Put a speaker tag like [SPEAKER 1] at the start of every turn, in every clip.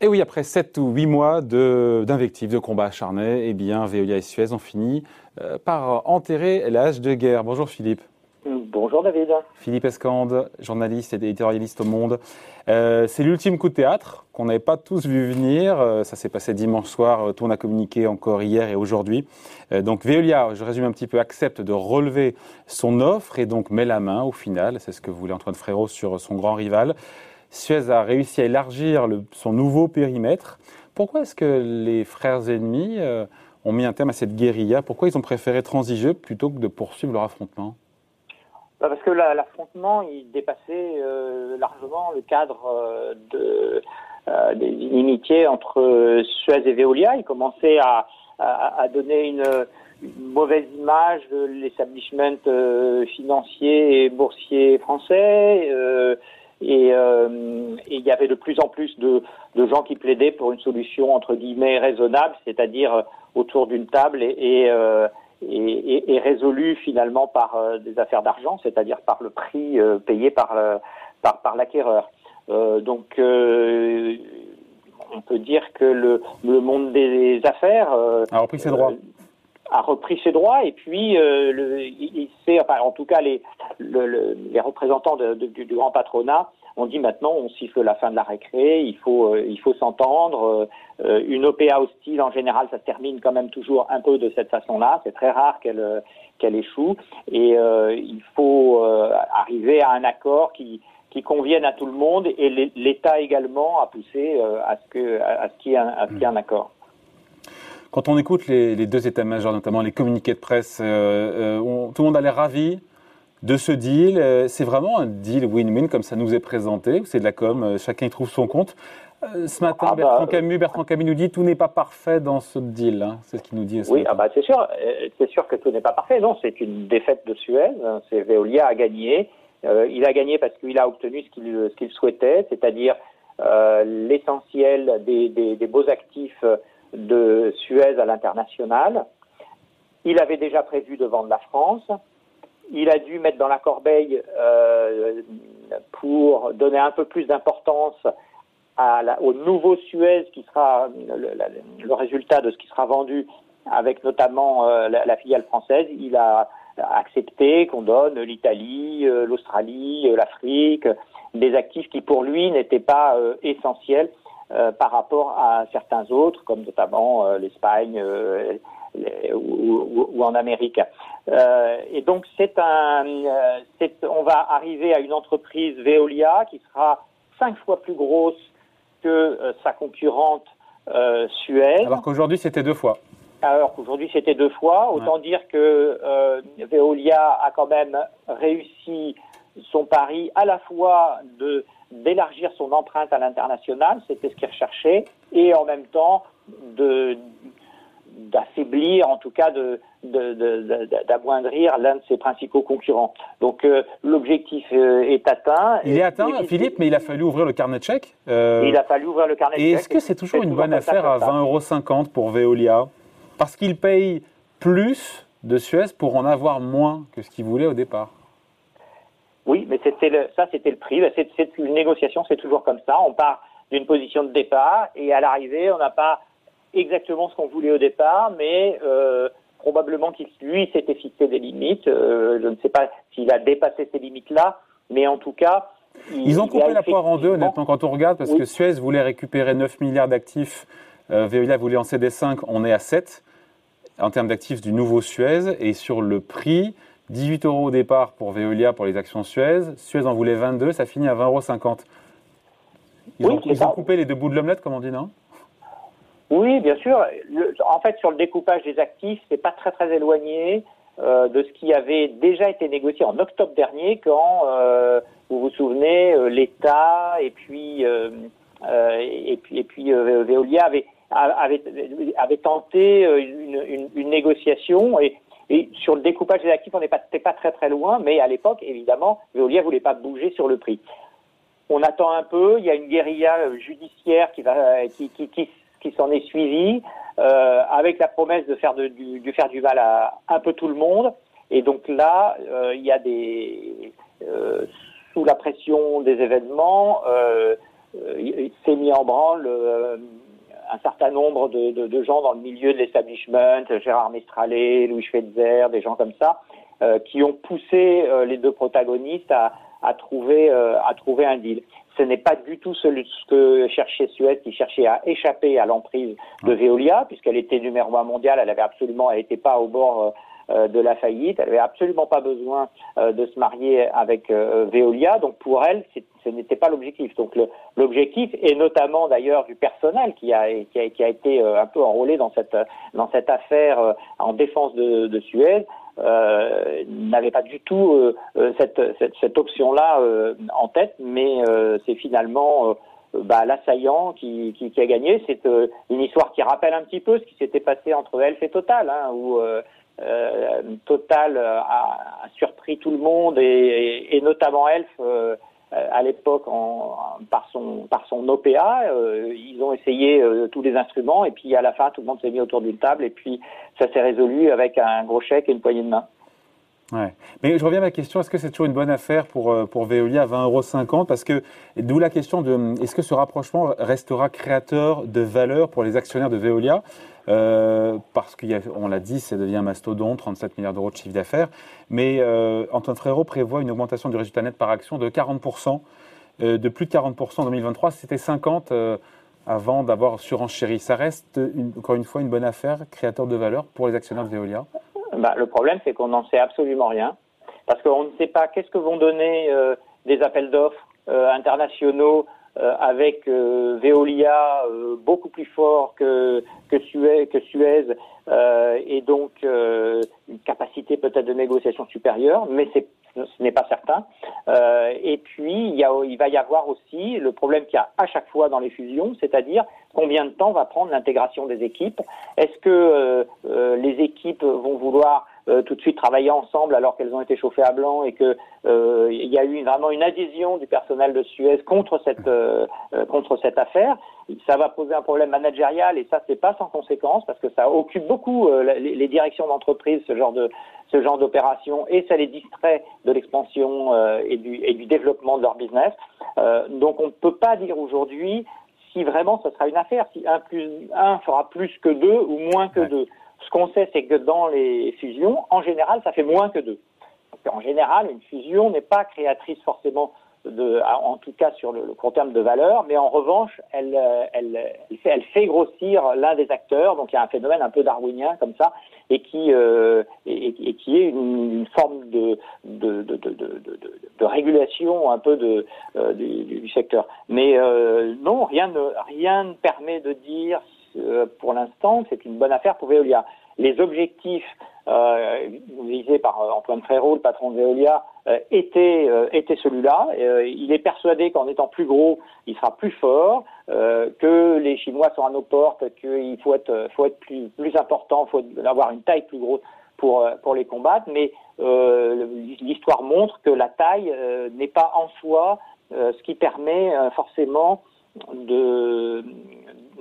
[SPEAKER 1] Et oui, après 7 ou 8 mois d'invectives, de, combats acharnés, eh bien, Veolia et Suez ont fini euh, par enterrer l'âge de guerre. Bonjour Philippe.
[SPEAKER 2] Bonjour David.
[SPEAKER 1] Philippe Escande, journaliste et éditorialiste au Monde. Euh, c'est l'ultime coup de théâtre qu'on n'avait pas tous vu venir. Euh, ça s'est passé dimanche soir. Tout on a communiqué encore hier et aujourd'hui. donc Veolia, je résume un petit peu, accepte de relever son offre et donc met la main au final. C'est ce que voulait Antoine Frérot sur son grand rival. Suez a réussi à élargir son nouveau périmètre. Pourquoi est-ce que les frères ennemis euh, ont mis un terme à cette guérilla? Pourquoi ils ont préféré transiger plutôt que de poursuivre leur affrontement?
[SPEAKER 2] Bah, Parce que l'affrontement, il dépassait euh, largement le cadre euh, de, des inimitiés entre Suez et Veolia. Il commençait à, donner une, mauvaise image de l'establishment financier et boursier français. Euh, et, il y avait de plus en plus de, gens qui plaidaient pour une solution entre guillemets raisonnable, c'est-à-dire euh, autour d'une table et, euh, résolue finalement par des affaires d'argent, c'est-à-dire par le prix payé par, par, l'acquéreur. donc on peut dire que le, monde des affaires
[SPEAKER 1] a repris ses droits
[SPEAKER 2] a repris ses droits et puis euh, le, il, il enfin, en tout cas les, le, les représentants de, du, du, grand patronat ont dit maintenant on siffle la fin de la récré, il faut euh, il faut s'entendre. Euh, une OPA hostile en général ça se termine quand même toujours un peu de cette façon-là. C'est très rare qu'elle qu'elle échoue et il faut arriver à un accord qui qui convienne à tout le monde et l'État également a poussé à ce que à ce qu'il y ait un, un accord.
[SPEAKER 1] Quand on écoute les, deux états-majors, notamment les communiqués de presse, euh, euh, tout le monde a l'air ravi de ce deal. Euh, c'est vraiment un deal win-win comme ça nous est présenté. C'est de la com, chacun y trouve son compte. Ce matin, ah bah, Bertrand Camus, Bertrand Camus nous dit tout n'est pas parfait dans ce deal. Hein. C'est ce qu'il nous dit.
[SPEAKER 2] Oui, ah bah c'est sûr, c'est sûr que tout n'est pas parfait. Non, c'est une défaite de Suez. C'est Veolia a gagné. il a gagné parce qu'il a obtenu ce qu'il souhaitait, c'est-à-dire l'essentiel des, des, beaux actifs de Suez à l'international. Il avait déjà prévu de vendre la France. Il a dû mettre dans la corbeille euh, pour donner un peu plus d'importance au nouveau Suez qui sera le, résultat de ce qui sera vendu avec notamment euh, la, filiale française. Il a accepté qu'on donne l'Italie, euh, l'Australie, l'Afrique, des actifs qui pour lui n'étaient pas essentiels euh, par rapport à certains autres, comme notamment euh, l'Espagne euh, ou, en Amérique. et donc c'est un, on va arriver à une entreprise Veolia qui sera cinq fois plus grosse que sa concurrente Suez.
[SPEAKER 1] Alors qu'aujourd'hui c'était deux fois.
[SPEAKER 2] Alors qu'aujourd'hui c'était deux fois. Autant dire que Veolia a quand même réussi son pari à la fois de d'élargir son empreinte à l'international, c'était ce qu'il recherchait, et en même temps de d'affaiblir, en tout cas de, d'amoindrir l'un de ses principaux concurrents. Donc euh, l'objectif euh, est atteint.
[SPEAKER 1] Il est atteint, Philippe, mais il a fallu ouvrir le carnet de chèques.
[SPEAKER 2] Euh, il a fallu ouvrir le carnet de
[SPEAKER 1] chèques. Et est-ce que c'est toujours une bonne affaire à 20,50 euros pour Veolia? Parce qu'il paye plus de Suez pour en avoir moins que ce qu'il voulait au départ.
[SPEAKER 2] Oui, mais c'était ça, c'était le prix. C'est une négociation, c'est toujours comme ça. On part d'une position de départ et à l'arrivée, on n'a pas exactement ce qu'on voulait au départ, mais euh, probablement qu'il lui s'était fixé des limites. Euh, je ne sais pas s'il a dépassé ces limites-là, mais en tout cas.
[SPEAKER 1] Ils ont coupé la poire en deux, honnêtement, quand on regarde, parce que Suez voulait récupérer 9 milliards d'actifs, euh, Veolia voulait en céder 5, on est à 7 en termes d'actifs du nouveau Suez, et sur le prix, 18 euros au départ pour Veolia pour les actions Suez. Suez en voulait 22, ça finit à 20,50 euros. Ils, ont, coupé les deux bouts de l'omelette, comme on dit, non?
[SPEAKER 2] Oui, bien sûr. en fait, sur le découpage des actifs, c'est pas très très éloigné euh, de ce qui avait déjà été négocié en octobre dernier, quand euh, vous vous souvenez, euh, l'État et puis et puis et puis Veolia avait avait, avait tenté une, une, une négociation et et sur le découpage des actifs, on n'est pas, très très loin, mais à l'époque, évidemment, Veolia voulait pas bouger sur le prix. On attend un peu, il y a une guérilla euh, judiciaire qui, va, qui, qui, s'en est suivie, euh, avec la promesse de faire de, du, faire du mal à un peu tout le monde. Et donc là, euh, il y a des, euh, sous la pression des événements, euh, s'est mis en branle un certain nombre de, gens dans le milieu de l'establishment, Gérard Mestralet, Louis Schweitzer, des gens comme ça, qui ont poussé les deux protagonistes à, trouver, à trouver un deal. Ce n'est pas du tout ce, que cherchait Suez, qui cherchait à échapper à l'emprise de Veolia, puisqu'elle était numéro un mondial, elle avait absolument, elle n'était pas au bord euh, de la faillite, elle avait absolument pas besoin euh, de se marier avec euh, Veolia, donc pour elle, ce n'était pas l'objectif. Donc l'objectif, et notamment d'ailleurs du personnel qui a, qui a, qui a été un peu enrôlé dans cette, dans cette affaire en défense de, de Suez, euh, n'avait pas du tout euh, euh, cette, cette, cette option-là en tête, mais c'est finalement bah, l'assaillant qui, qui, qui, a gagné. C'est une histoire qui rappelle un petit peu ce qui s'était passé entre Elf et Total, hein, où Total a, a, surpris tout le monde et, et, notamment Elf euh, à l'époque par son par son OPA. Euh, ils ont essayé euh, tous les instruments et puis à la fin tout le monde s'est mis autour d'une table et puis ça s'est résolu avec un gros chèque et une poignée de main.
[SPEAKER 1] Mais je reviens à ma question, est-ce que c'est toujours une bonne affaire pour, pour Veolia à 20,50 euros Parce que, d'où la question de, est-ce que ce rapprochement restera créateur de valeur pour les actionnaires de Veolia? Euh, parce qu'on l'a dit, ça devient un mastodon, 37 milliards d'euros de chiffre d'affaires. Mais euh, Antoine Frérot prévoit une augmentation du résultat net par action de 40%, euh, de plus de 40% en 2023. C'était 50% avant d'avoir surenchéri. Ça reste, encore une fois, une bonne affaire, créateur de valeur pour les actionnaires de Veolia
[SPEAKER 2] bah, Le problème, c'est qu'on n'en sait absolument rien. Parce qu'on ne sait pas qu'est-ce que vont donner des appels d'offres internationaux euh, avec euh, Veolia euh, beaucoup plus fort que, Suez, et donc une capacité peut-être de négociation supérieure, mais ce n'est pas certain. Euh, et puis, il, va y avoir aussi le problème qu'il y a à chaque fois dans les fusions, c'est-à-dire combien de temps va prendre l'intégration des équipes. Est-ce que euh, euh, les équipes vont vouloir euh, tout de suite travailler ensemble alors qu'elles ont été chauffées à blanc et que euh, il y a eu vraiment une adhésion du personnel de Suez contre cette euh, contre cette affaire. Ça va poser un problème managérial et ça c'est pas sans conséquence parce que ça occupe beaucoup les, les, directions d'entreprise ce genre de ce genre d'opération et ça les distrait de l'expansion et du et du développement de leur business. donc on ne peut pas dire aujourd'hui si vraiment ce sera une affaire, si un plus un fera plus que deux ou moins que deux. Ce qu'on sait, c'est que dans les fusions, en général, ça fait moins que deux. en général, une fusion n'est pas créatrice forcément en tout cas sur le, court terme de valeur, mais en revanche, elle, euh, elle, fait, grossir l'un des acteurs. Donc il y a un phénomène un peu darwinien comme ça, et qui, euh, est une, forme de régulation un peu euh, du, secteur. Mais non, rien ne, permet de dire pour l'instant, c'est une bonne affaire pour Veolia. Les objectifs euh, visés par euh, Antoine Frérot, le patron de Veolia, euh, étaient, étaient celui-là. il est persuadé qu'en étant plus gros, il sera plus fort, que les Chinois sont à nos portes, qu'il faut être, faut être plus, plus important, faut avoir une taille plus grosse pour, pour les combattre. Mais l'histoire montre que la taille n'est pas en soi ce qui permet forcément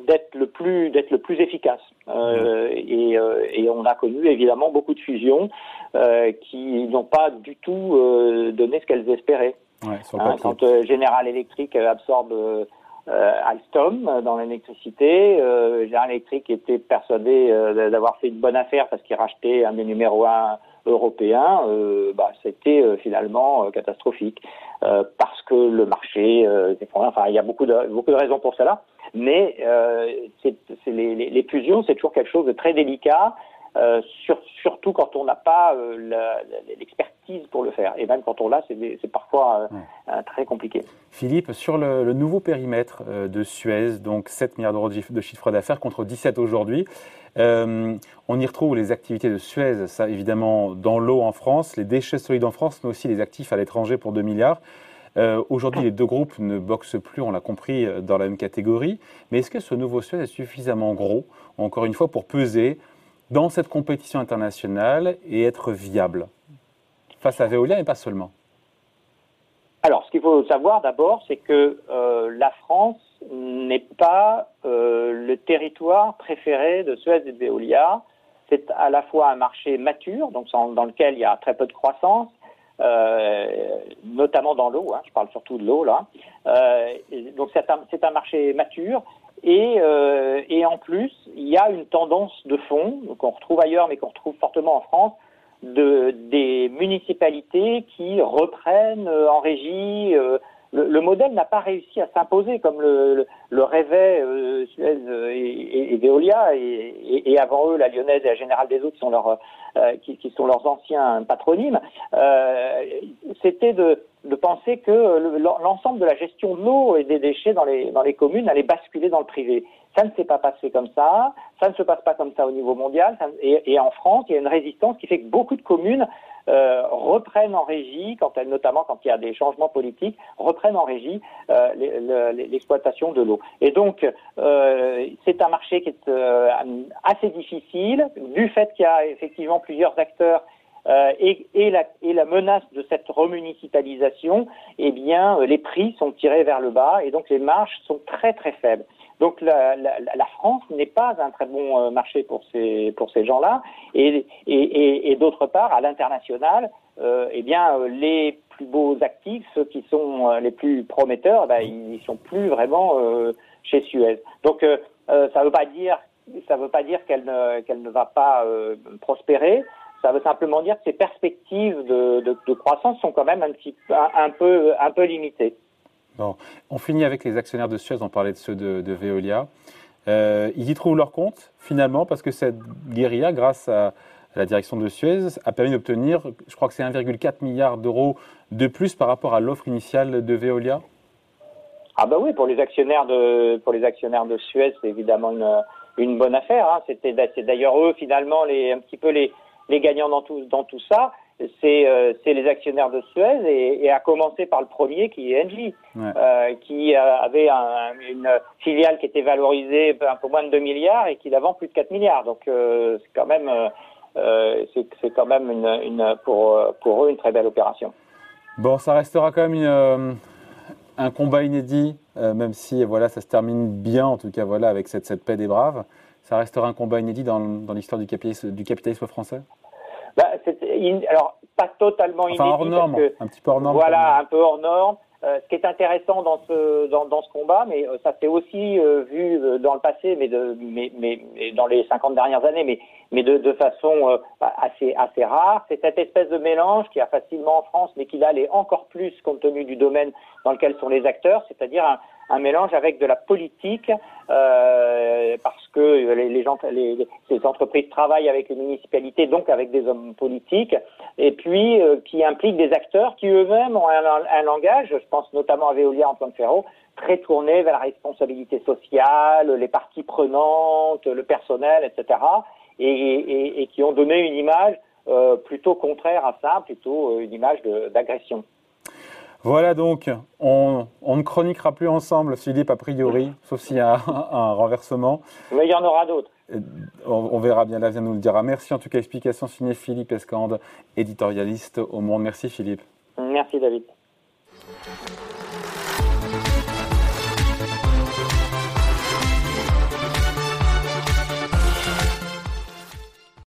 [SPEAKER 2] d'être le d'être le plus efficace. Euh, et, euh, et, on a connu évidemment beaucoup de fusions euh, qui n'ont pas du tout euh, donné ce qu'elles espéraient. Ouais, hein, quand euh, General Electric absorbe Alstom dans l'électricité, General Electric était persuadé d'avoir fait une bonne affaire parce qu'il rachetait un des numéros un européen, bah, c'était finalement catastrophique. Parce que le marché, enfin il y a beaucoup de beaucoup de raisons pour cela mais euh, les, les, fusions, c'est toujours quelque chose de très délicat, euh, surtout quand on n'a pas euh, l'expertise pour le faire. Et même quand on l'a, c'est parfois très compliqué.
[SPEAKER 1] Philippe, sur le, nouveau périmètre de Suez, donc 7 milliards d'euros de chiffre d'affaires contre 17 aujourd'hui, on y retrouve les activités de Suez, ça évidemment dans l'eau en France, les déchets solides en France, mais aussi les actifs à l'étranger pour 2 milliards. Euh, aujourd'hui, les deux groupes ne boxent plus, on l'a compris, euh, dans la même catégorie. Mais est-ce que ce nouveau Suez est suffisamment gros, encore une fois, pour peser dans cette compétition internationale et être viable face à Veolia et pas seulement?
[SPEAKER 2] Alors, ce qu'il faut savoir d'abord, c'est que euh, la France n'est pas le territoire préféré de Suez et de Veolia. C'est à la fois un marché mature, donc dans lequel il y a très peu de croissance, notamment dans l'eau. Hein, je parle surtout de l'eau là. donc c'est un, un, marché mature. Et, et, en plus, il y a une tendance de fond qu'on retrouve ailleurs, mais qu'on retrouve fortement en France, de, des municipalités qui reprennent en régie le, modèle n'a pas réussi à s'imposer comme le, le, euh, Suez et, et, Veolia et, avant eux la Lyonnaise et la Générale des Eaux qui sont leurs euh, qui, sont leurs anciens patronymes. Euh, C'était de, penser que l'ensemble de la gestion de l'eau et des déchets dans les communes allait basculer dans le privé. Ça ne s'est pas passé comme ça. Ça ne se passe pas comme ça au niveau mondial. et, en France, il y a une résistance qui fait que beaucoup de communes euh, reprennent en régie, quand elles, notamment quand il y a des changements politiques, reprennent en régie euh, l'exploitation de l'eau. Et donc, euh, c'est un marché qui est assez difficile, du fait qu'il y a effectivement plusieurs acteurs et, et, la, et, la, menace de cette remunicipalisation, eh bien, les prix sont tirés vers le bas et donc les marges sont très très faibles. Donc la, la, la France n'est pas un très bon euh, marché pour ces pour ces gens-là. Et, et, et, d'autre part, à l'international, euh, eh bien euh, les plus beaux actifs, ceux qui sont euh, les plus prometteurs, eh ben, ils sont plus vraiment chez Suez. Donc ça veut pas dire ça veut pas dire qu'elle ne qu'elle ne va pas prospérer. Ça veut simplement dire que ses perspectives de, de, de croissance sont quand même un petit un peu un peu limitées.
[SPEAKER 1] On finit avec les actionnaires de Suez, on parlait de ceux de, Veolia. Euh, ils y trouvent leur compte, finalement, parce que cette guérilla, grâce à, la direction de Suez, a permis d'obtenir, je crois que c'est 1,4 milliard d'euros de plus par rapport à l'offre initiale de Veolia
[SPEAKER 2] Ah bah oui, pour les actionnaires de, pour les actionnaires de Suez, c'est évidemment une, bonne affaire. Hein. C'était, c'est d'ailleurs eux, finalement, un petit peu les, gagnants dans tout ça c'est euh, les actionnaires de Suez et, et, à commencer par le premier qui est Engie, euh, qui euh, avait un, une filiale qui était valorisée un peu moins de 2 milliards et qui la vend plus de 4 milliards. Donc c'est quand même c'est quand même une, une, pour pour eux une très belle opération.
[SPEAKER 1] Bon, ça restera quand même une, un combat inédit, même si voilà ça se termine bien en tout cas voilà avec cette cette paix des braves. Ça restera un combat inédit dans, dans l'histoire du capitalisme, du capitalisme français?
[SPEAKER 2] Alors, pas totalement
[SPEAKER 1] enfin, hors norme, un petit peu hors norme.
[SPEAKER 2] Voilà, un peu hors norme. Euh, ce qui est intéressant dans ce dans, dans ce combat, mais euh, ça s'est aussi euh, vu dans le passé, mais de mais, mais, dans les 50 dernières années, mais mais de, de façon assez assez rare, c'est cette espèce de mélange qui a facilement en France, mais qui là l'est encore plus compte tenu du domaine dans lequel sont les acteurs, c'est-à-dire un, un mélange avec de la politique, euh, parce que les, gens, les, entreprises travaillent avec les municipalités, donc avec des hommes politiques, et puis euh, qui impliquent des acteurs qui eux-mêmes ont un, un, langage, je pense notamment à Veolia Antoine Ferro, très tourné vers la responsabilité sociale, les parties prenantes, le personnel, etc., et, et, et qui ont donné une image euh, plutôt contraire à ça, plutôt euh, une image d'agression.
[SPEAKER 1] Voilà donc, on, ne chroniquera plus ensemble, Philippe, a priori, sauf s'il y a un, renversement.
[SPEAKER 2] Mais il y en aura d'autres.
[SPEAKER 1] On, verra bien, l'avenir nous le dira. Merci en tout cas, explication signée Philippe Escande, éditorialiste au Monde. Merci Philippe.
[SPEAKER 2] Merci David.